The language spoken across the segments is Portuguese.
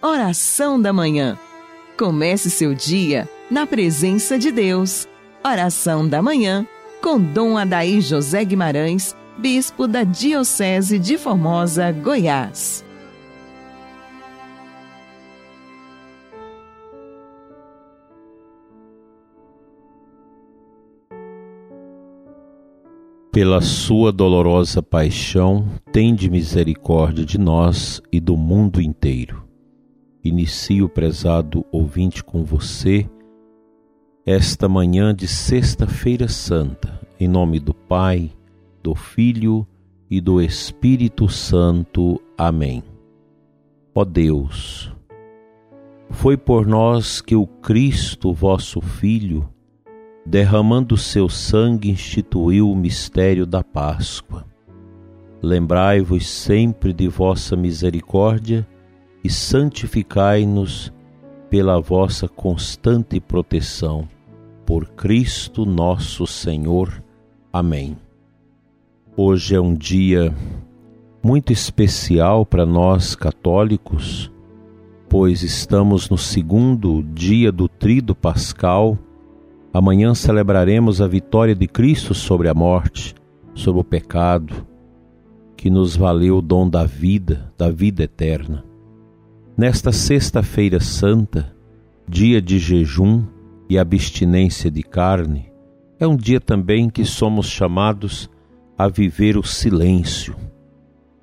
Oração da Manhã. Comece seu dia na presença de Deus. Oração da Manhã com Dom Adaí José Guimarães, Bispo da Diocese de Formosa, Goiás. Pela sua dolorosa paixão, tende misericórdia de nós e do mundo inteiro Inicio, prezado ouvinte, com você esta manhã de Sexta-feira Santa, em nome do Pai, do Filho e do Espírito Santo. Amém. Ó Deus, foi por nós que o Cristo, vosso Filho, derramando seu sangue, instituiu o mistério da Páscoa. Lembrai-vos sempre de vossa misericórdia e santificai-nos pela vossa constante proteção. Por Cristo nosso Senhor. Amém. Hoje é um dia muito especial para nós católicos, pois estamos no segundo dia do Trido Pascal. Amanhã celebraremos a vitória de Cristo sobre a morte, sobre o pecado, que nos valeu o dom da vida, da vida eterna. Nesta Sexta-feira Santa, dia de jejum e abstinência de carne, é um dia também que somos chamados a viver o silêncio.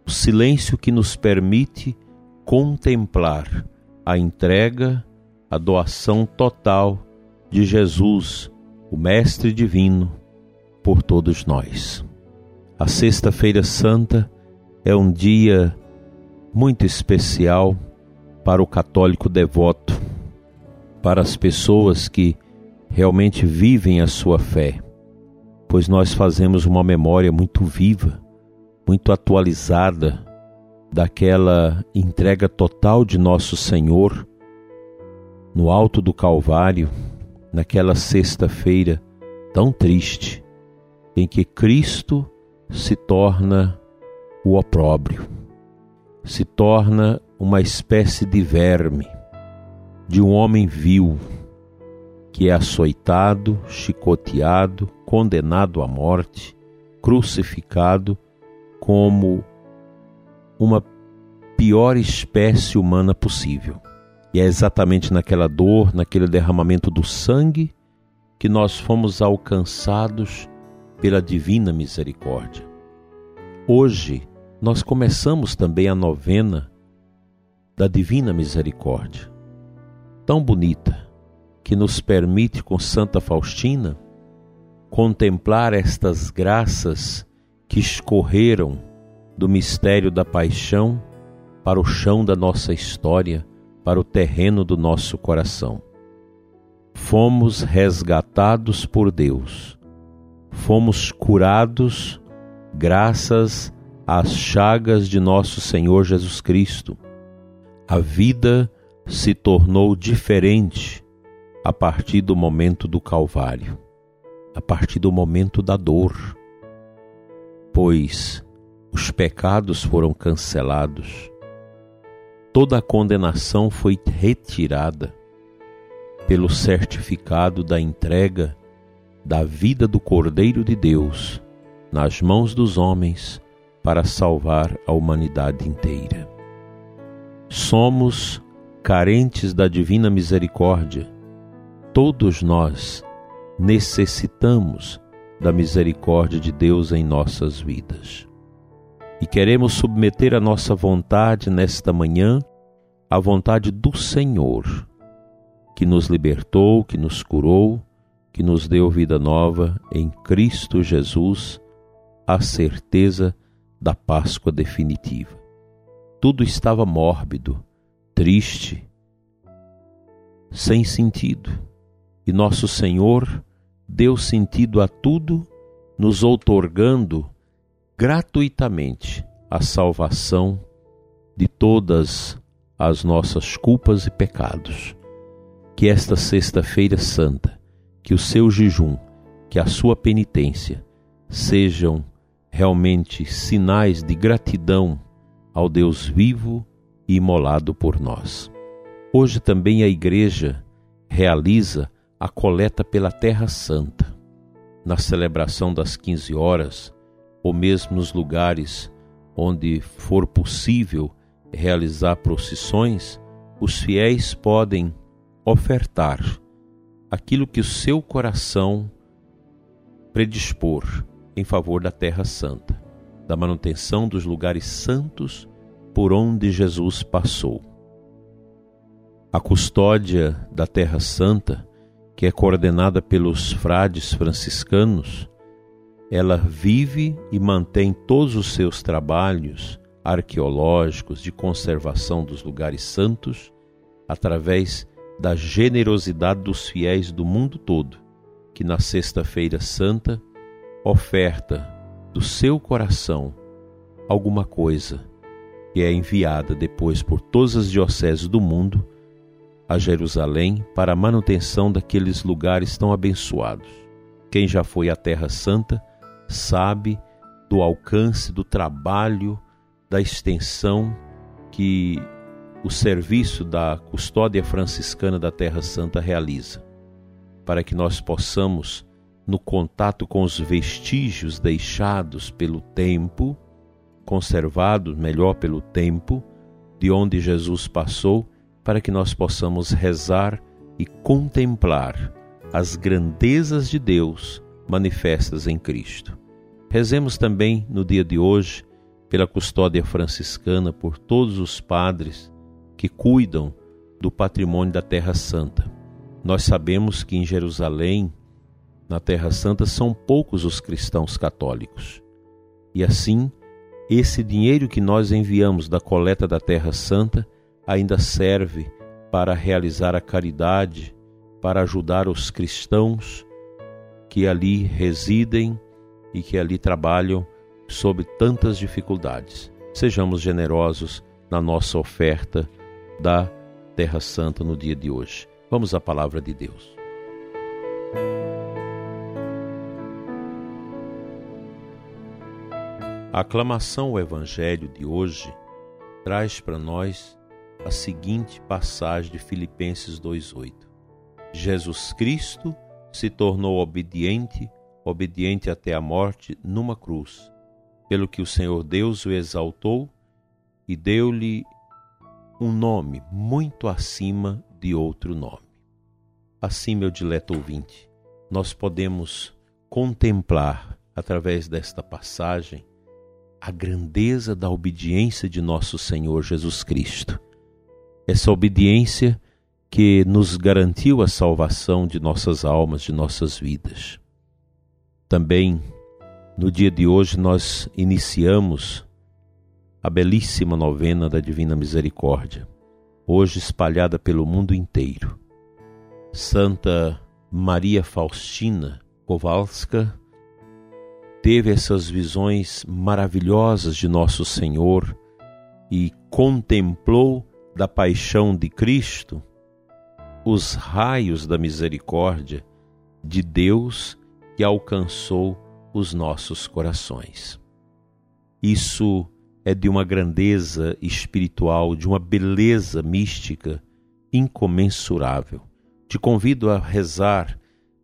O silêncio que nos permite contemplar a entrega, a doação total de Jesus, o Mestre Divino, por todos nós. A Sexta-feira Santa é um dia muito especial para o católico devoto, para as pessoas que realmente vivem a sua fé, pois nós fazemos uma memória muito viva, muito atualizada daquela entrega total de nosso Senhor no alto do Calvário, naquela sexta-feira tão triste, em que Cristo se torna o opróbrio, se torna uma espécie de verme, de um homem vil, que é açoitado, chicoteado, condenado à morte, crucificado como uma pior espécie humana possível. E é exatamente naquela dor, naquele derramamento do sangue, que nós fomos alcançados pela divina misericórdia. Hoje, nós começamos também a novena da divina misericórdia, tão bonita, que nos permite com Santa Faustina contemplar estas graças que escorreram do mistério da paixão para o chão da nossa história, para o terreno do nosso coração. Fomos resgatados por Deus, fomos curados graças às chagas de nosso Senhor Jesus Cristo a vida se tornou diferente a partir do momento do Calvário, a partir do momento da dor, pois os pecados foram cancelados, toda a condenação foi retirada pelo certificado da entrega da vida do Cordeiro de Deus nas mãos dos homens para salvar a humanidade inteira. Somos carentes da divina misericórdia. Todos nós necessitamos da misericórdia de Deus em nossas vidas. E queremos submeter a nossa vontade nesta manhã à vontade do Senhor, que nos libertou, que nos curou, que nos deu vida nova em Cristo Jesus, a certeza da Páscoa definitiva. Tudo estava mórbido, triste, sem sentido. E nosso Senhor deu sentido a tudo, nos outorgando gratuitamente a salvação de todas as nossas culpas e pecados. Que esta Sexta-feira Santa, que o seu jejum, que a sua penitência sejam realmente sinais de gratidão ao Deus vivo e imolado por nós. Hoje também a Igreja realiza a coleta pela Terra Santa. Na celebração das 15 horas, ou mesmo nos lugares onde for possível realizar procissões, os fiéis podem ofertar aquilo que o seu coração predispor em favor da Terra Santa, da manutenção dos lugares santos por onde Jesus passou. A custódia da Terra Santa, que é coordenada pelos frades franciscanos, ela vive e mantém todos os seus trabalhos arqueológicos de conservação dos lugares santos através da generosidade dos fiéis do mundo todo, que na Sexta-feira Santa oferta do seu coração alguma coisa que é enviada depois por todas as dioceses do mundo a Jerusalém para a manutenção daqueles lugares tão abençoados. Quem já foi à Terra Santa sabe do alcance do trabalho, da extensão que o serviço da custódia franciscana da Terra Santa realiza, para que nós possamos, no contato com os vestígios deixados pelo tempo, conservados melhor pelo tempo, de onde Jesus passou, para que nós possamos rezar e contemplar as grandezas de Deus manifestas em Cristo. Rezemos também no dia de hoje pela custódia franciscana por todos os padres que cuidam do patrimônio da Terra Santa. Nós sabemos que em Jerusalém, na Terra Santa, são poucos os cristãos católicos. E assim, esse dinheiro que nós enviamos da coleta da Terra Santa ainda serve para realizar a caridade, para ajudar os cristãos que ali residem e que ali trabalham sob tantas dificuldades. Sejamos generosos na nossa oferta da Terra Santa no dia de hoje. Vamos à palavra de Deus. A aclamação ao Evangelho de hoje traz para nós a seguinte passagem de Filipenses 2:8. Jesus Cristo se tornou obediente, obediente até a morte numa cruz, pelo que o Senhor Deus o exaltou e deu-lhe um nome muito acima de outro nome. Assim, meu dileto ouvinte, nós podemos contemplar, através desta passagem, a grandeza da obediência de nosso Senhor Jesus Cristo. Essa obediência que nos garantiu a salvação de nossas almas, de nossas vidas. Também, no dia de hoje, nós iniciamos a belíssima novena da Divina Misericórdia, hoje espalhada pelo mundo inteiro. Santa Maria Faustina Kowalska teve essas visões maravilhosas de Nosso Senhor e contemplou da paixão de Cristo os raios da misericórdia de Deus que alcançou os nossos corações. Isso é de uma grandeza espiritual, de uma beleza mística incomensurável. Te convido a rezar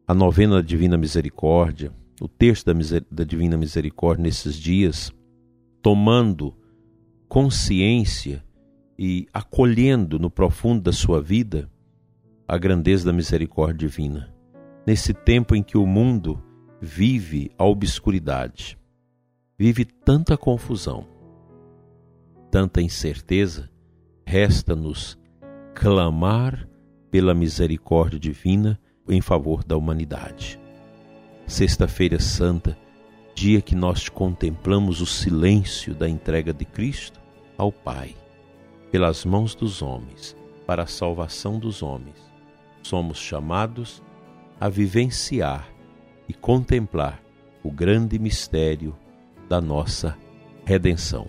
a novena da Divina Misericórdia, o texto da, da Divina Misericórdia nesses dias, tomando consciência e acolhendo no profundo da sua vida a grandeza da misericórdia divina. Nesse tempo em que o mundo vive a obscuridade, vive tanta confusão, tanta incerteza, resta-nos clamar pela misericórdia divina em favor da humanidade. Sexta-feira Santa, dia que nós contemplamos o silêncio da entrega de Cristo ao Pai, pelas mãos dos homens, para a salvação dos homens somos chamados a vivenciar e contemplar o grande mistério da nossa redenção.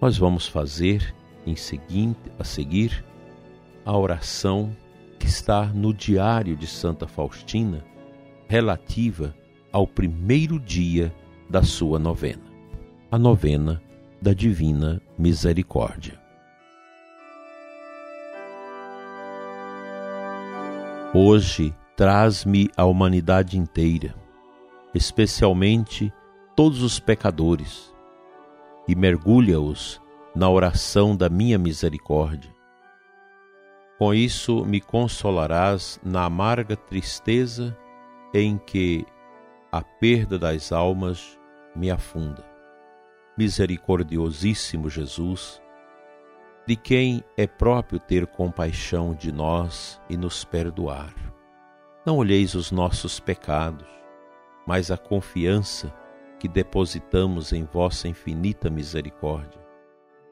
Nós vamos fazer em seguinte, a seguir a oração que está no diário de Santa Faustina relativa ao primeiro dia da sua novena, a novena da Divina Misericórdia. Hoje traz-me a humanidade inteira, especialmente todos os pecadores, e mergulha-os na oração da minha misericórdia. Com isso me consolarás na amarga tristeza em que a perda das almas me afunda. Misericordiosíssimo Jesus, de quem é próprio ter compaixão de nós e nos perdoar. Não olheis os nossos pecados, mas a confiança que depositamos em vossa infinita misericórdia.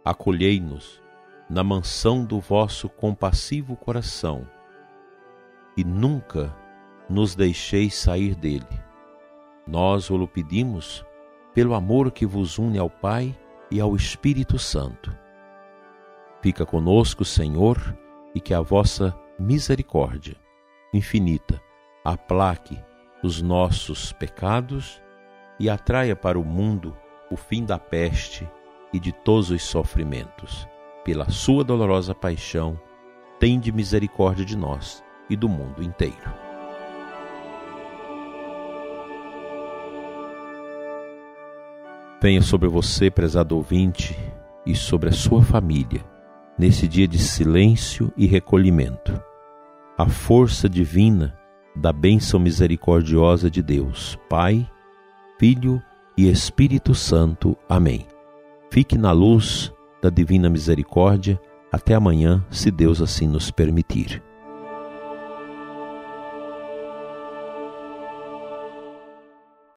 Acolhei-nos na mansão do vosso compassivo coração e nunca nos deixeis sair dele. Nós o pedimos pelo amor que vos une ao Pai e ao Espírito Santo Fica conosco, Senhor, e que a vossa misericórdia infinita aplaque os nossos pecados e atraia para o mundo o fim da peste e de todos os sofrimentos. Pela sua dolorosa paixão, tende misericórdia de nós e do mundo inteiro. Venha sobre você, prezado ouvinte, e sobre a sua família nesse dia de silêncio e recolhimento. A força divina da bênção misericordiosa de Deus, Pai, Filho e Espírito Santo. Amém. Fique na luz da divina misericórdia. Até amanhã, se Deus assim nos permitir.